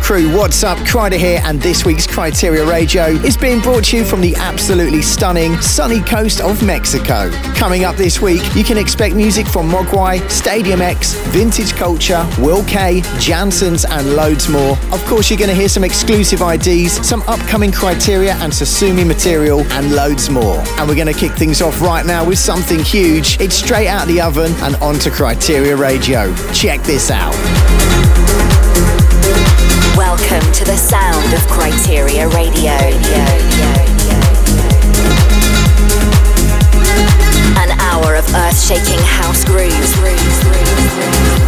crew, what's up? Kryder here, and this week's Kryteria Radio is being brought to you from the absolutely stunning sunny coast of Mexico. Coming up this week, you can expect music from Mogwai, Stadium X, Vintage Culture, Will K, Jansons, and loads more. Of course, you're going to hear some exclusive IDs, some upcoming Kryteria and Sosumi material, and loads more. And we're going to kick things off right now with something huge. It's straight out the oven and onto Kryteria Radio. Check this out. Welcome to the sound of Kryteria Radio. An hour of earth shaking house grooves.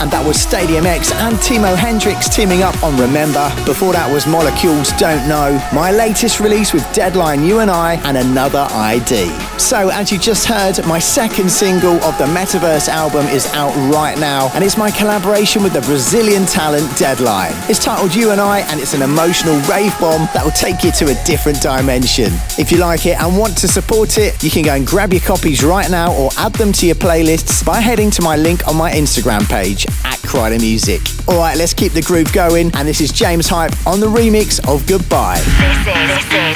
And that was Stadium X and Timo Hendrix teaming up on Remember. Before that was Molecules Don't Know, my latest release with Deadline You and I, and Another ID. So, as you just heard, my second single of the Metaverse album is out right now, and it's my collaboration with the Brazilian talent Deadline. It's titled You and I, and it's an emotional rave bomb that will take you to a different dimension. If you like it and want to support it, you can go and grab your copies right now or add them to your playlists by heading to my link on my Instagram page at Kryder Music. Alright, let's keep the groove going, and this is James Hype on the remix of Goodbye. This is, this is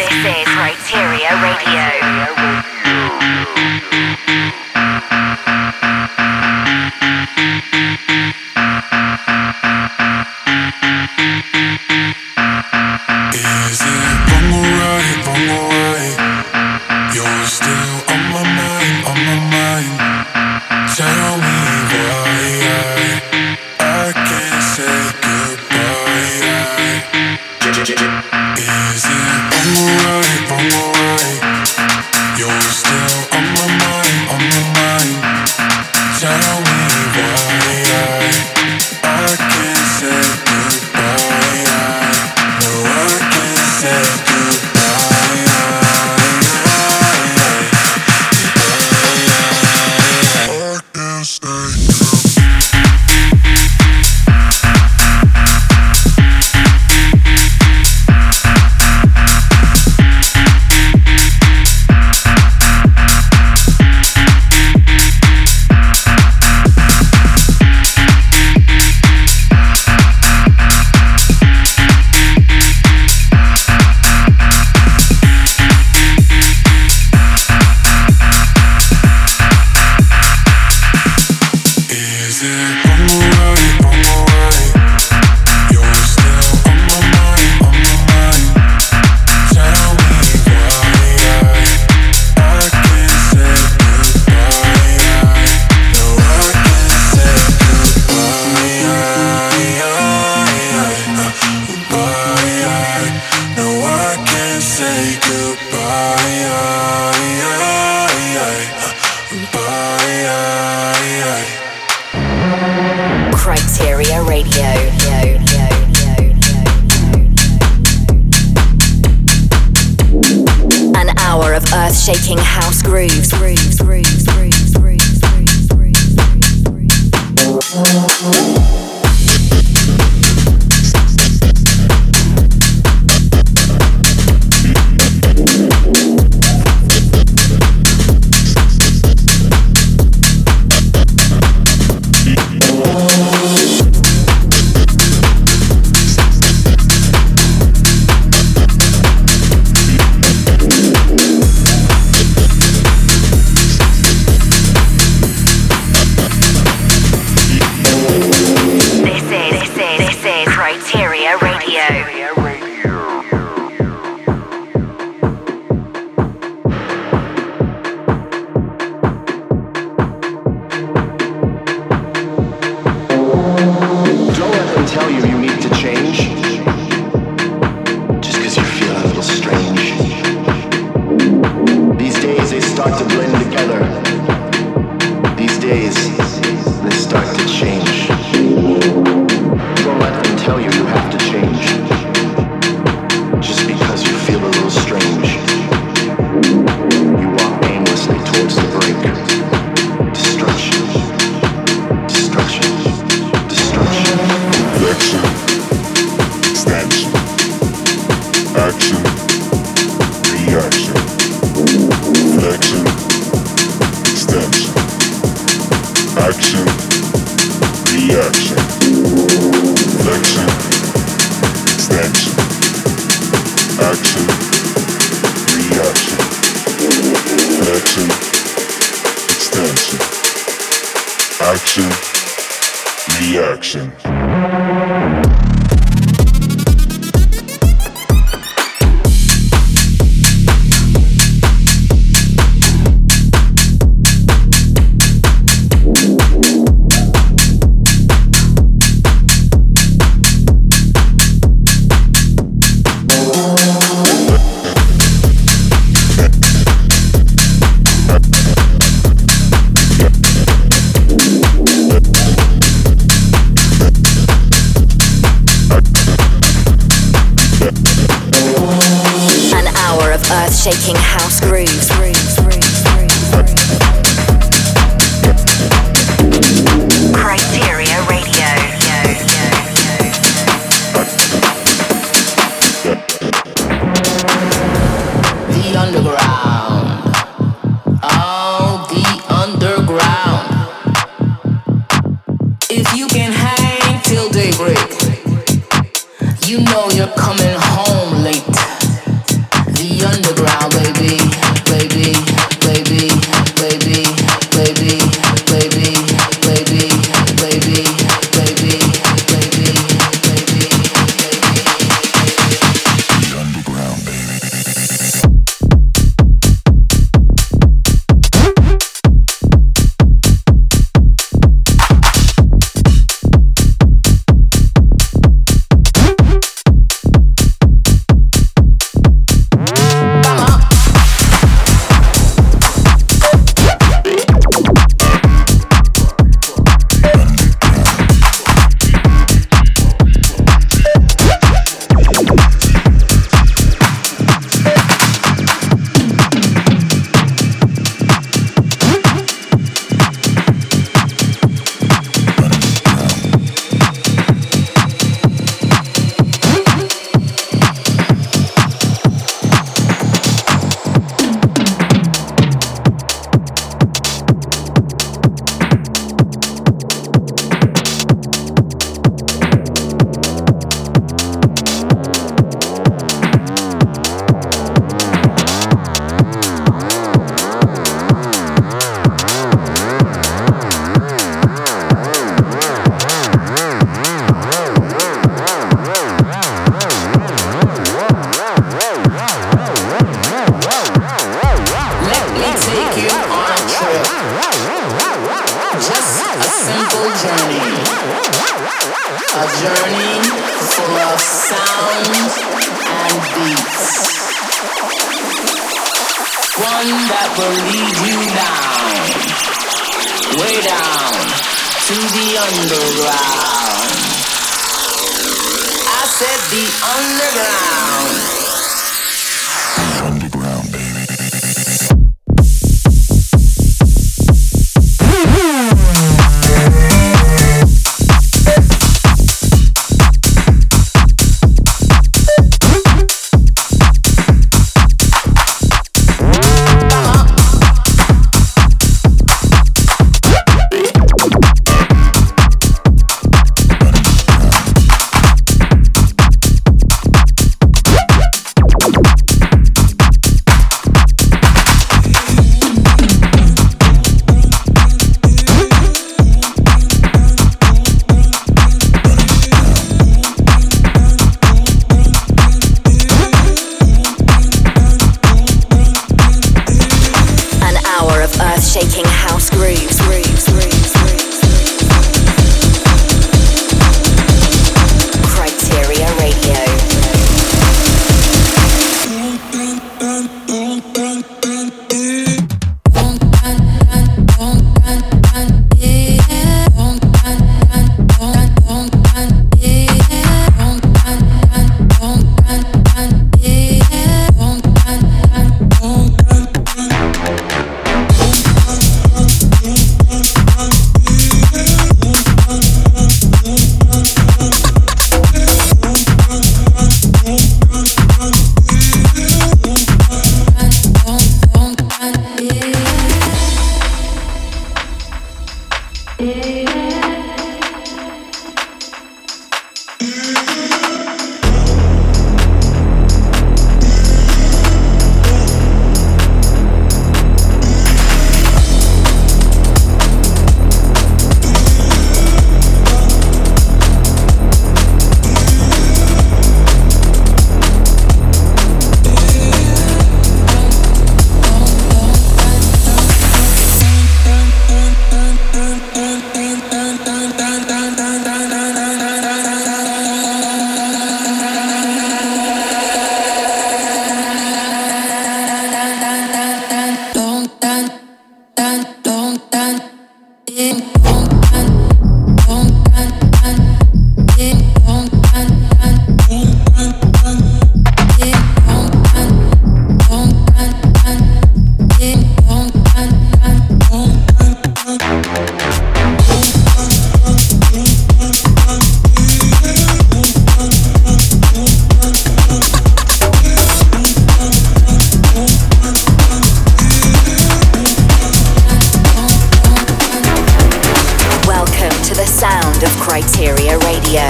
Kryteria Radio.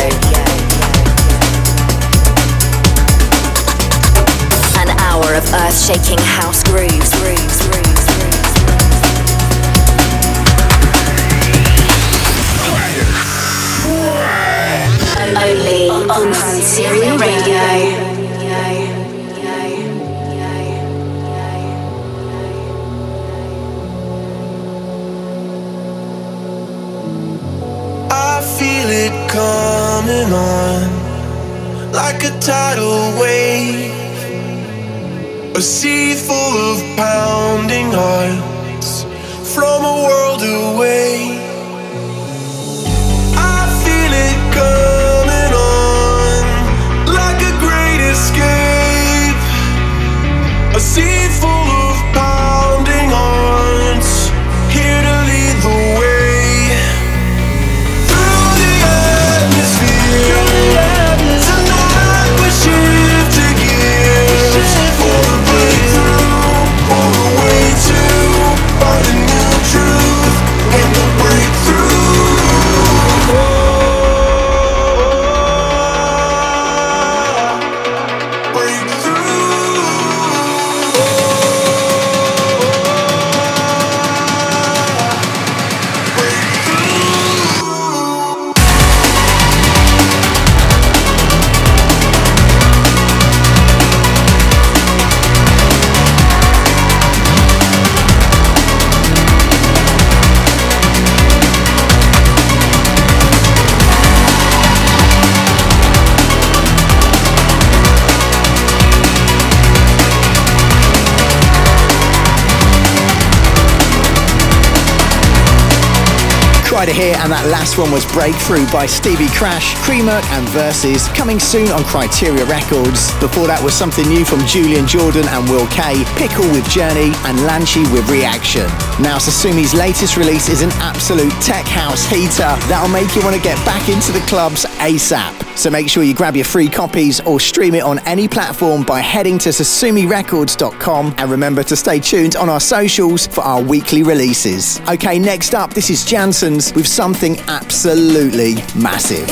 An hour of earth shaking house grooves, grooves, grooves. Coming on like a tidal wave. A sea full of pounding hearts from a world away. Here, and that last one was Breakthrough by Stevie Crash, Creamer, and Verses, coming soon on Kryteria Records. Before that was something new from Julian Jordan and Will K, Pickle with Journey, and Lanchi with Reaction. Now, Sosumi's latest release is an absolute tech house heater that'll make you want to get back into the clubs ASAP. So make sure you grab your free copies or stream it on any platform by heading to sosumirecords.com and remember to stay tuned on our socials for our weekly releases. Okay, next up, this is Jansons with something absolutely massive.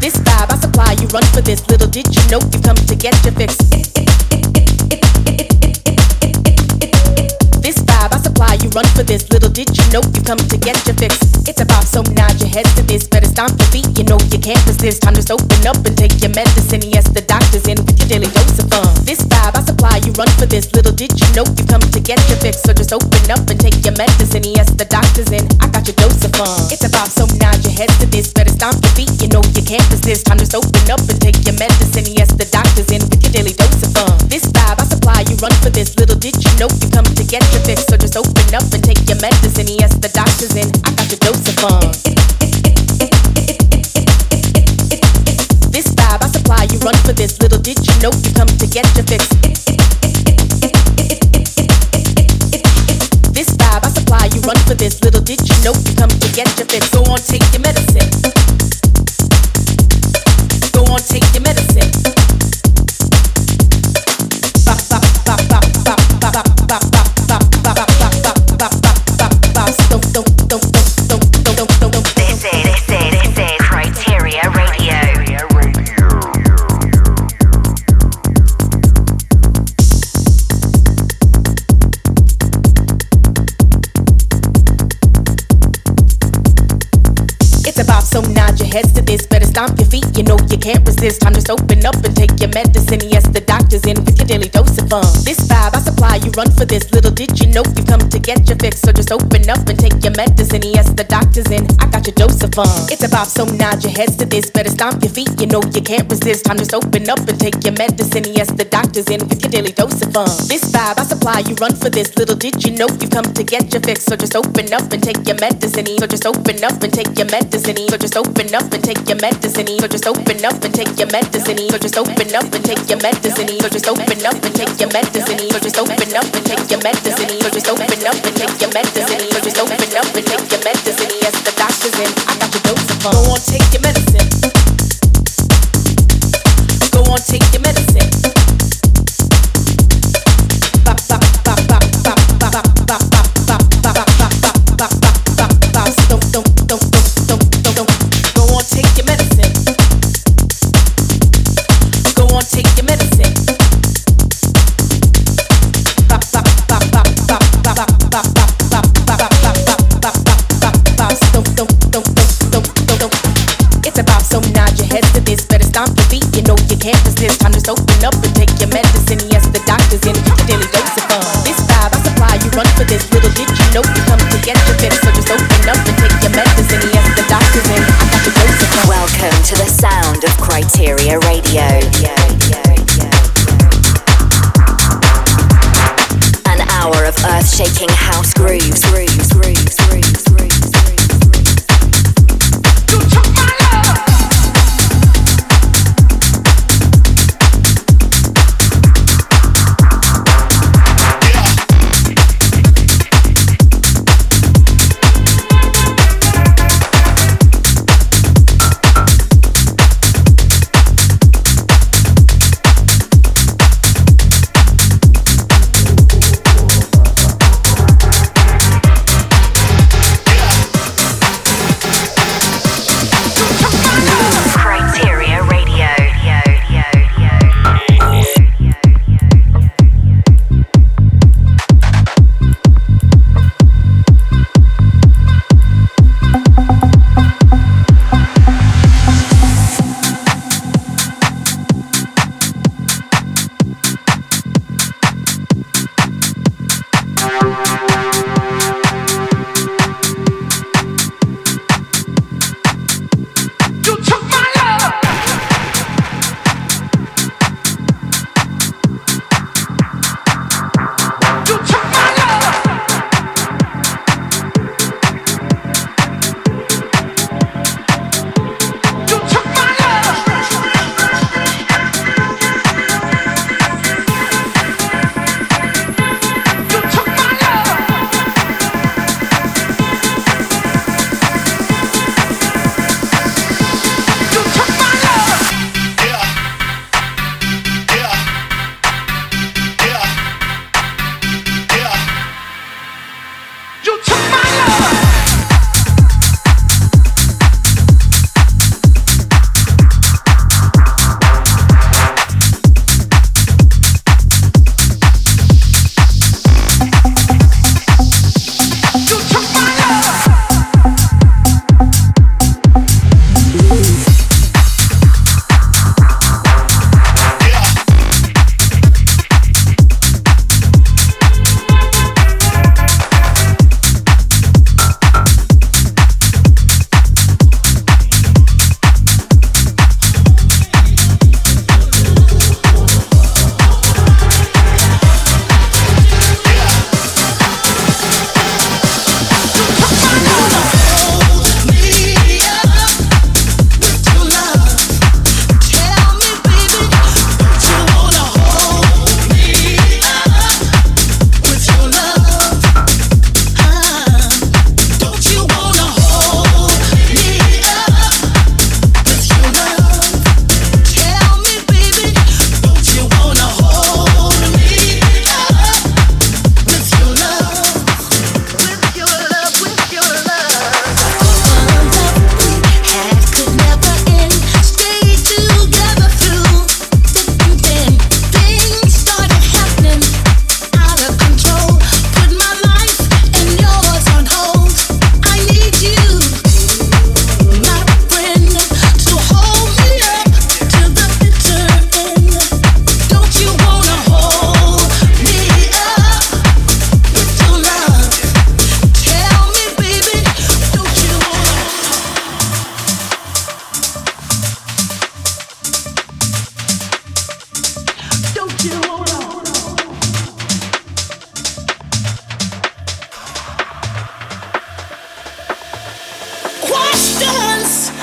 This vibe I supply, you run for this. Little did you know you come to get your fix. Run for this. Little did you know you come to get your fix. It's about so nod your head to this. Better stomp your feet, you know you can't resist. Time to open up and take your medicine. Yes, the doctor's in with your daily dose of fun. This vibe I supply, you run for this. Little did you know you come to get your fix. So just open up and take your medicine. Yes, the doctor's in. I got your dose of fun. It's a about so nod your head to this. Better stomp your feet, you know you can't resist. Time to open up and take your medicine. Yes, the doctor's in with your daily dose of fun. This vibe I supply, you run for this. Little did you know you come to get your fix. So just open up and take your medicine. Yes, the doctor's in. I got your dose of fun. This vibe I supply, you run for this. Little did you know you come to get your fix. This vibe I supply, you run for this. Little did you know you come to get your fix. Go on, take your medicine. Go on, take your medicine. Heads to this. Better stomp your feet, you know you can't resist. Time to just open up and take your medicine. Yes, the doctor's in with your daily dose of fun. This vibe I supply, you run for this. Little did you know you come to get your fix. So just open up and take your medicine. Yes, the doctor's in. I got your dose of fun. It's about so nod your heads to this. Better stomp your feet, you know you can't resist. Time to just open up and take your medicine. Yes, the doctor's in with your daily dose of fun. This vibe I supply, you run for this. Little did you know you come to get your fix. So just open up and take your medicine. So just open up and take your medicine. So just open up and take your medicine. So just open up and take your medicine. So just open up and take your medicine. So just open up and take your medicine. So just open up and take your medicine. So just open up and take your medicine. So just open up and take your medicine. Yes, the doctor's in. I got your dose of fun.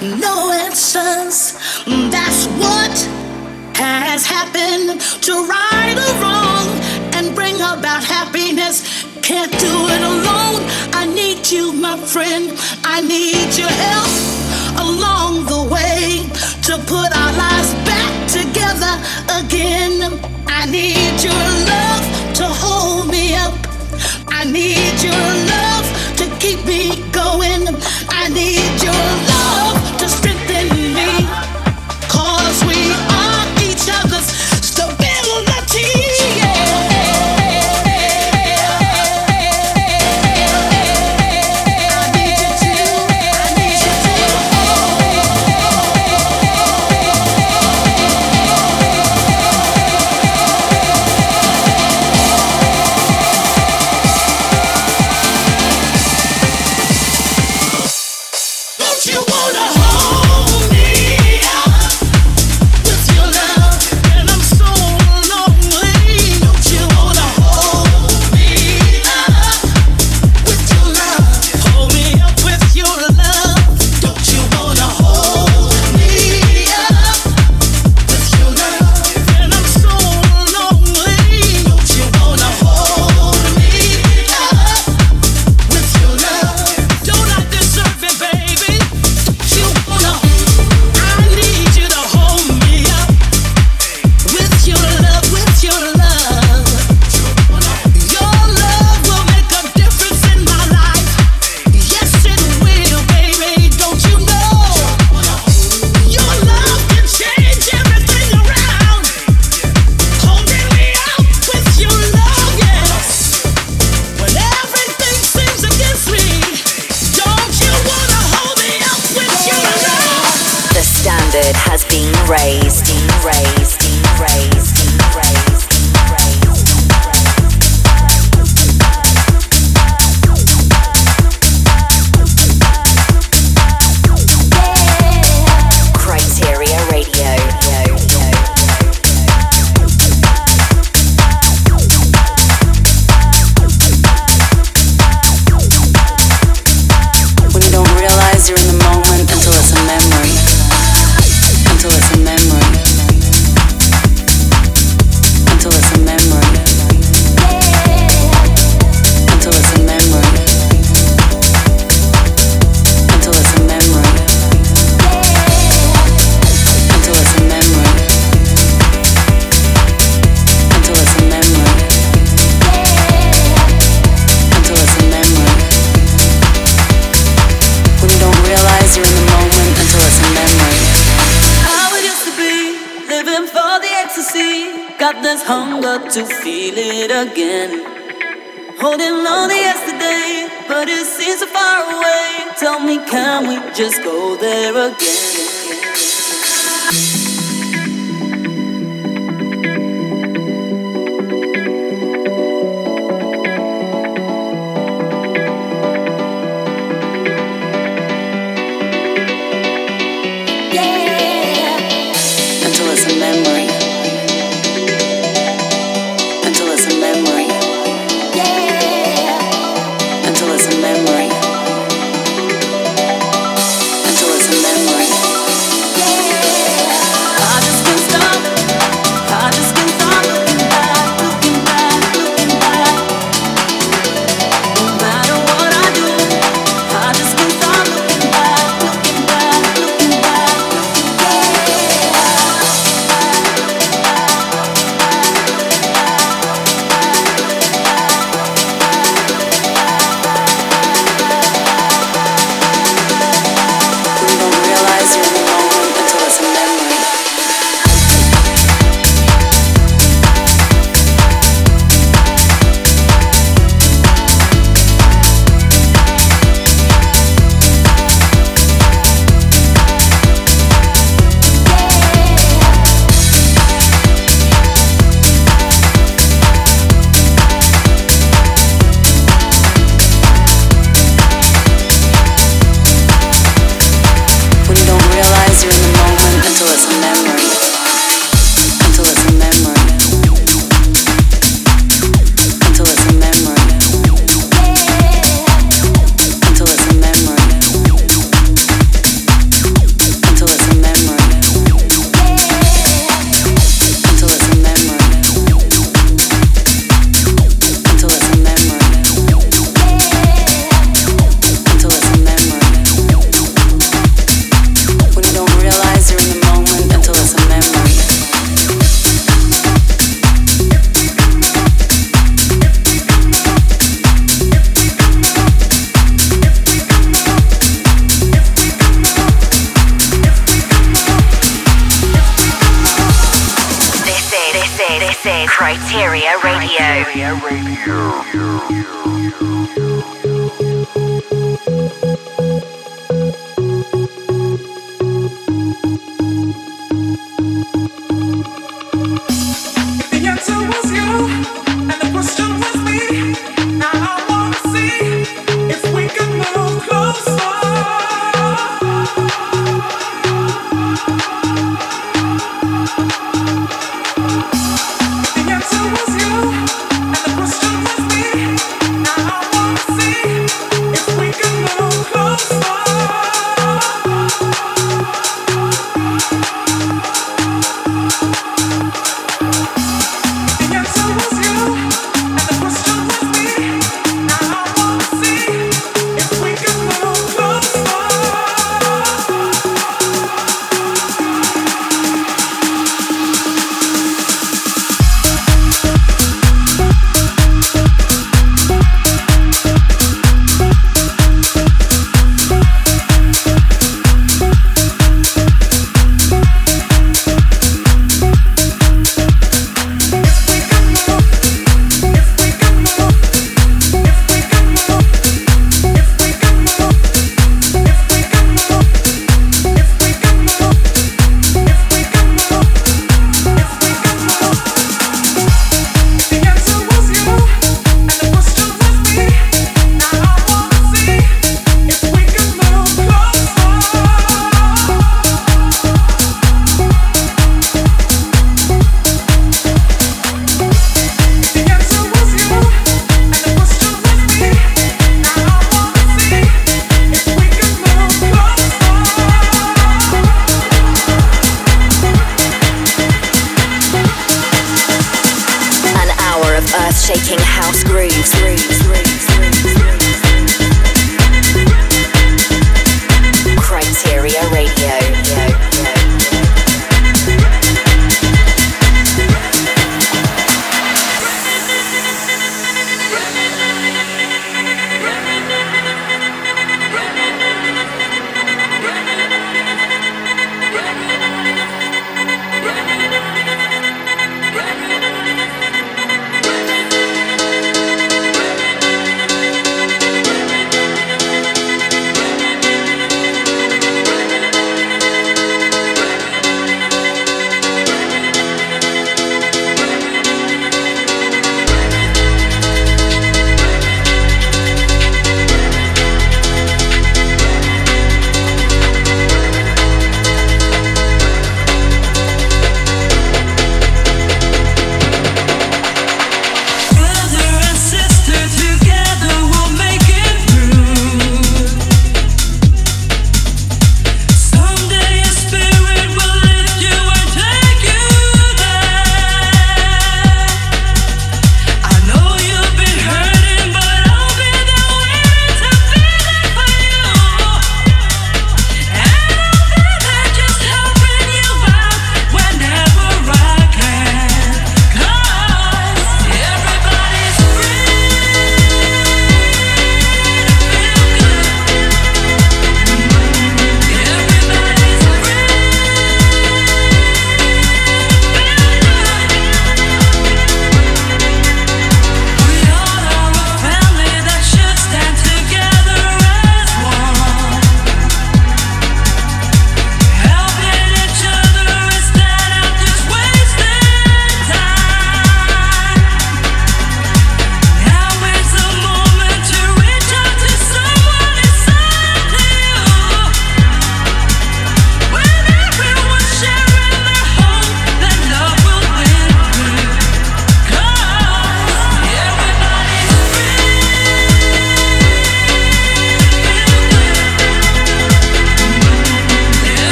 no answers. That's what has happened to right or wrong and bring about happiness. Can't do it alone. I need you, my friend. I need your help along the way to put our lives back together again. I need your love to hold me up. I need your love to keep me just go there again?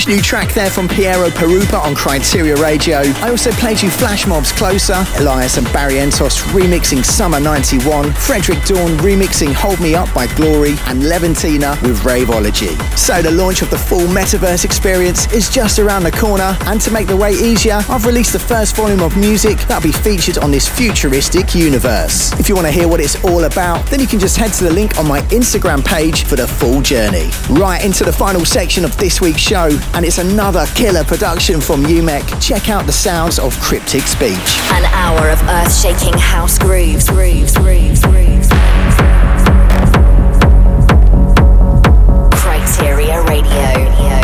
Huge new track there from Piero Pirupa on Kryteria Radio. I also played you Flash Mob's Closer, Elias and Barrientos remixing Summer 91, Frederick Dawn remixing Hold Me Up by Glory, and Levantina with Raveology. So the launch of the full Metaverse experience is just around the corner, and to make the way easier, I've released the first volume of music that'll be featured on this futuristic universe. If you want to hear what it's all about, then you can just head to the link on my Instagram page for the full journey. Right into the final section of this week's show, and it's another killer production from UMEK. Check out the sounds of Cryptic Speech. An hour of earth shaking house grooves, grooves, grooves, grooves. Kryteria Radio.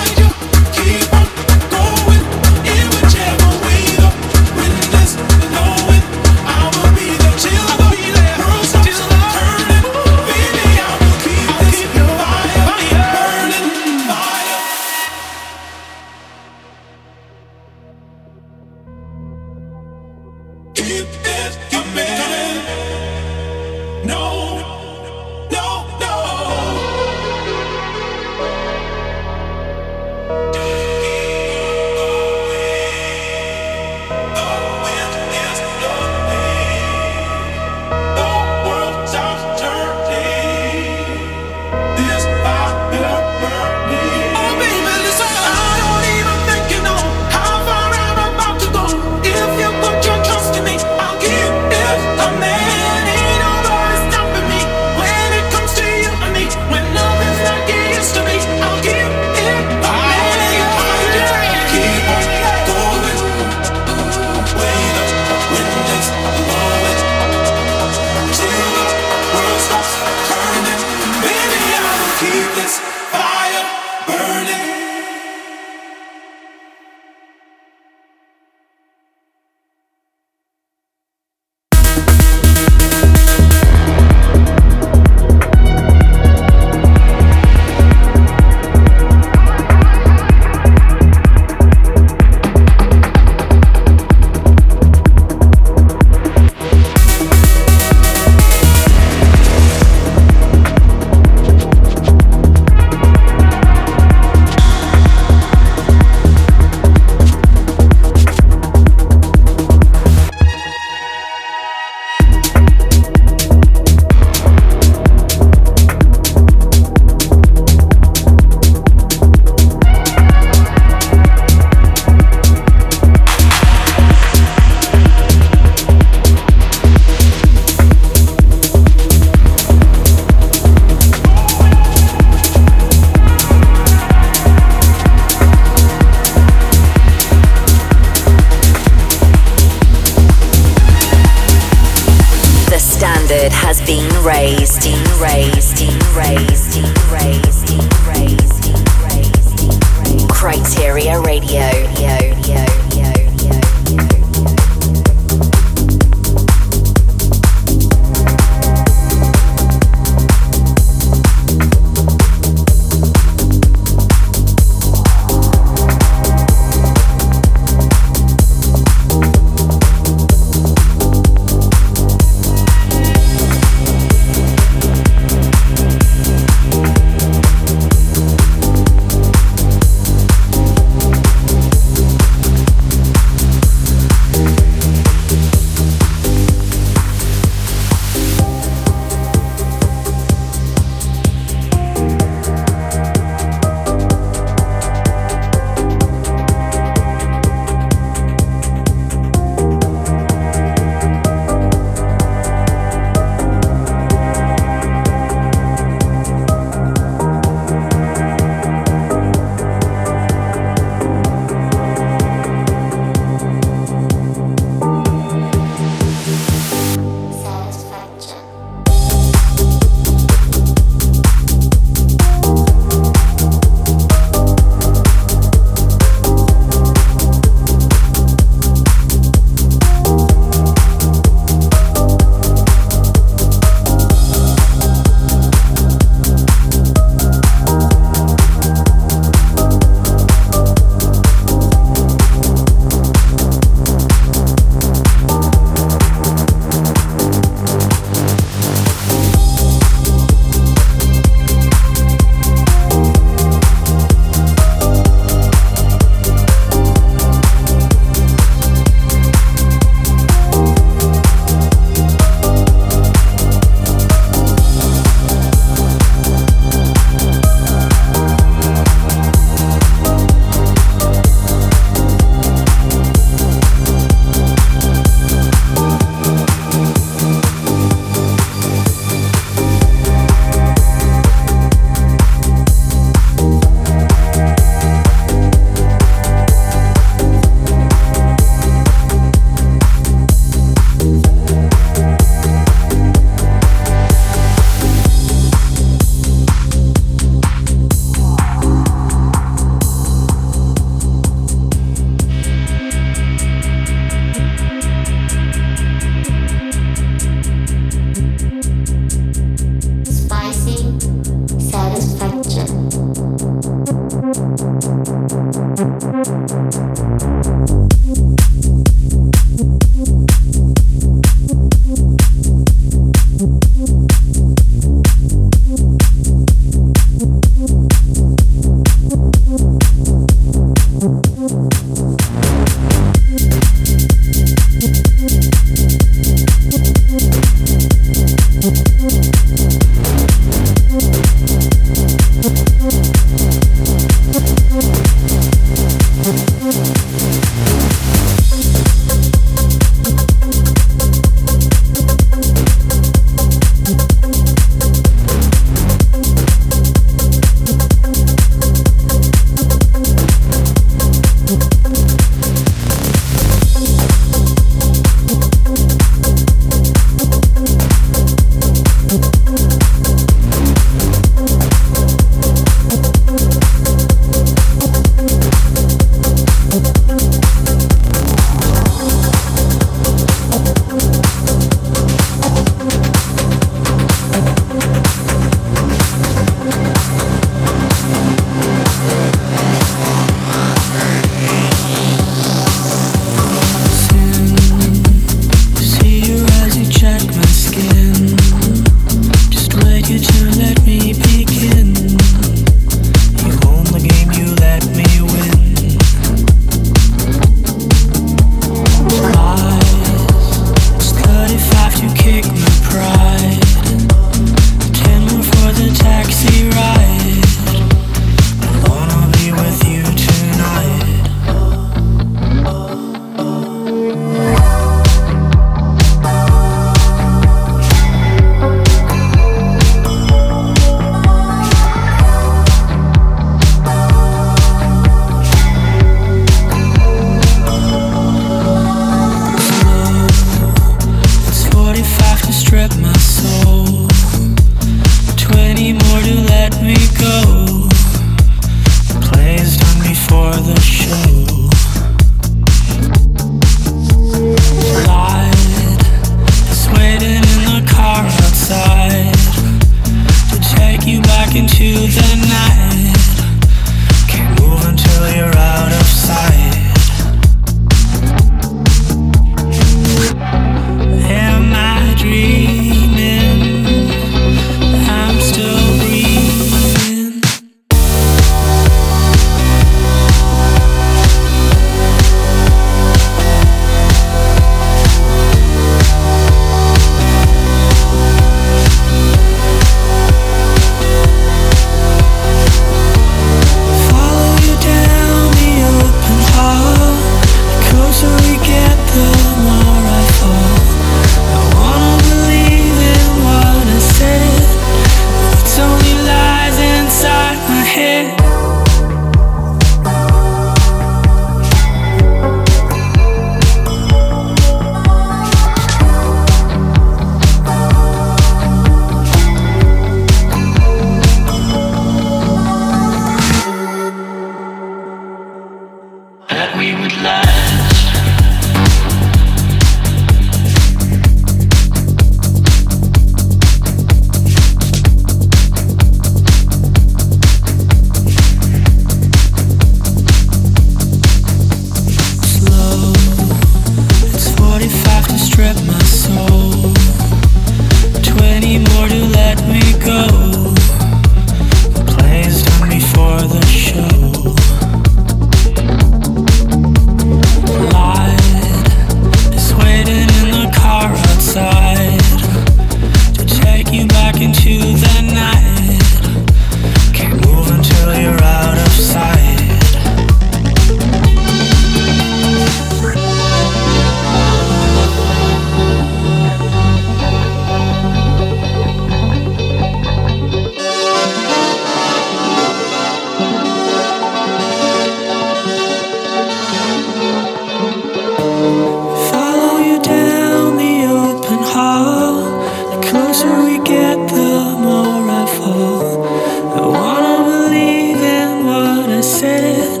Said.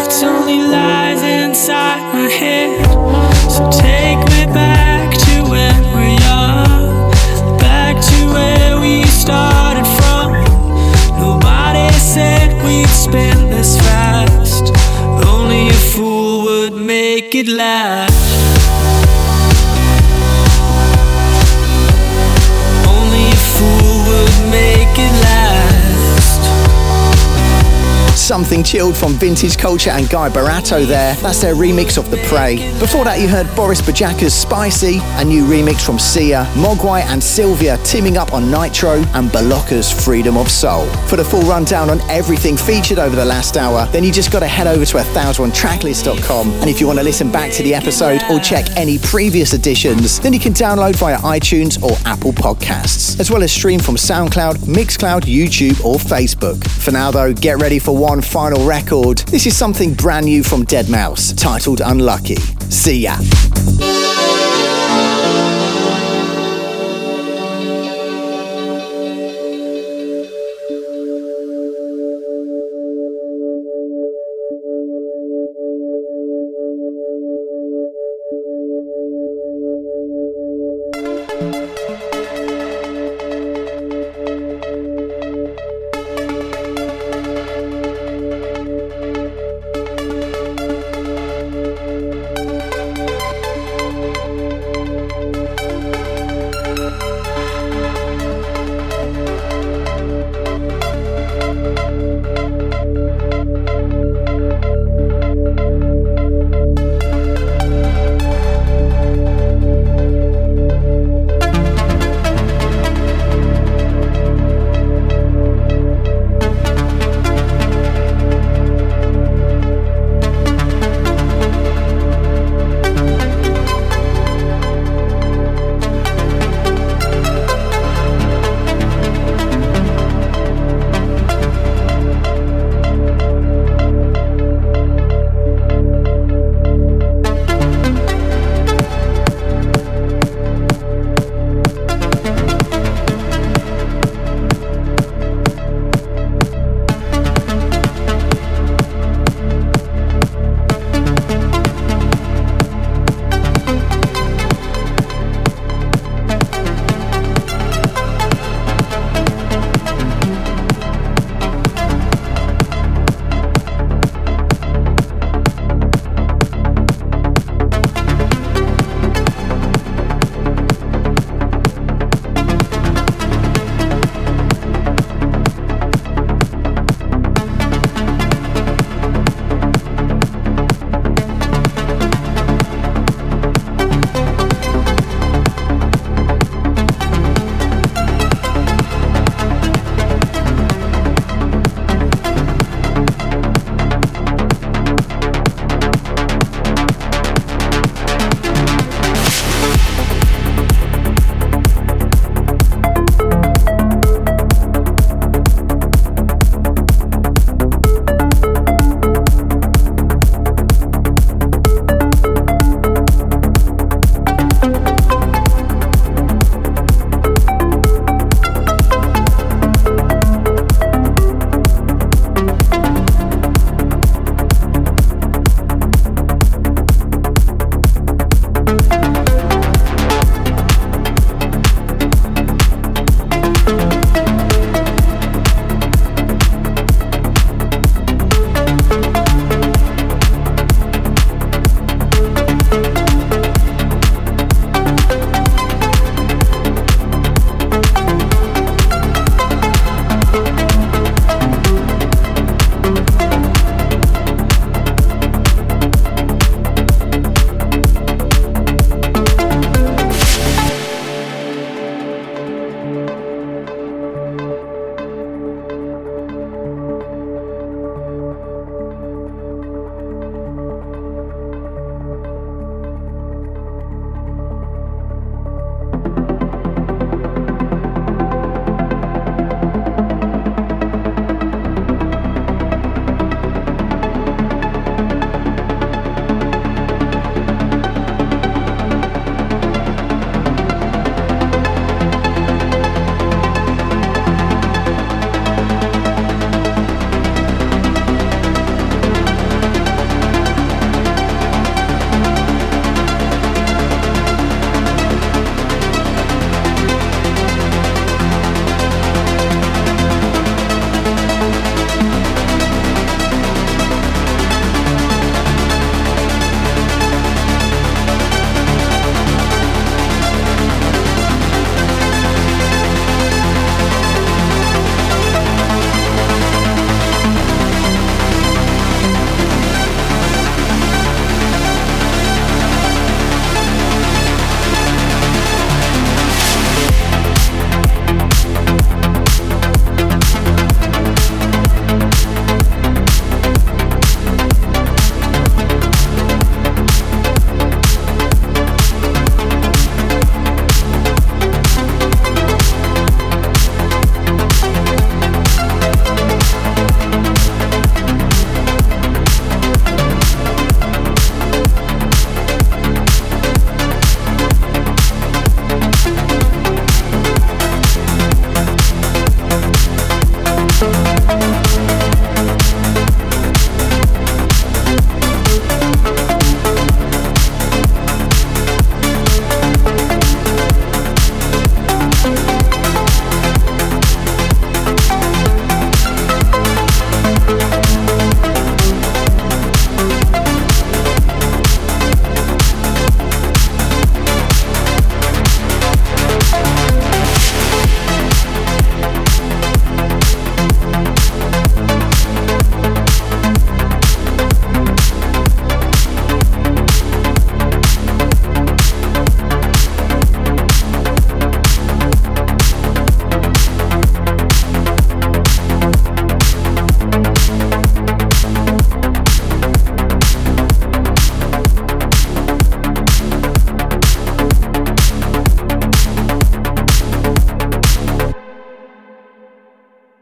It's only lies inside my head. So take me back to when we're young, back to where we started from. Nobody said we'd spin this fast. Only a fool would make it last. Something chilled from Vintage Culture and Guy Barato there. That's their remix of The Prey. Before that, you heard Boris Brejcha's Spicy, a new remix from Sia, Mogwai and Sylvia teaming up on Nitro, and Balocca's Freedom of Soul. For the full rundown on everything featured over the last hour, then you just got to head over to 1001tracklist.com. And if you want to listen back to the episode or check any previous editions, then you can download via iTunes or Apple Podcasts, as well as stream from SoundCloud, Mixcloud, YouTube, or Facebook. For now, though, get ready for one final record. This is something brand new from deadmau5, titled Unlucky. See ya.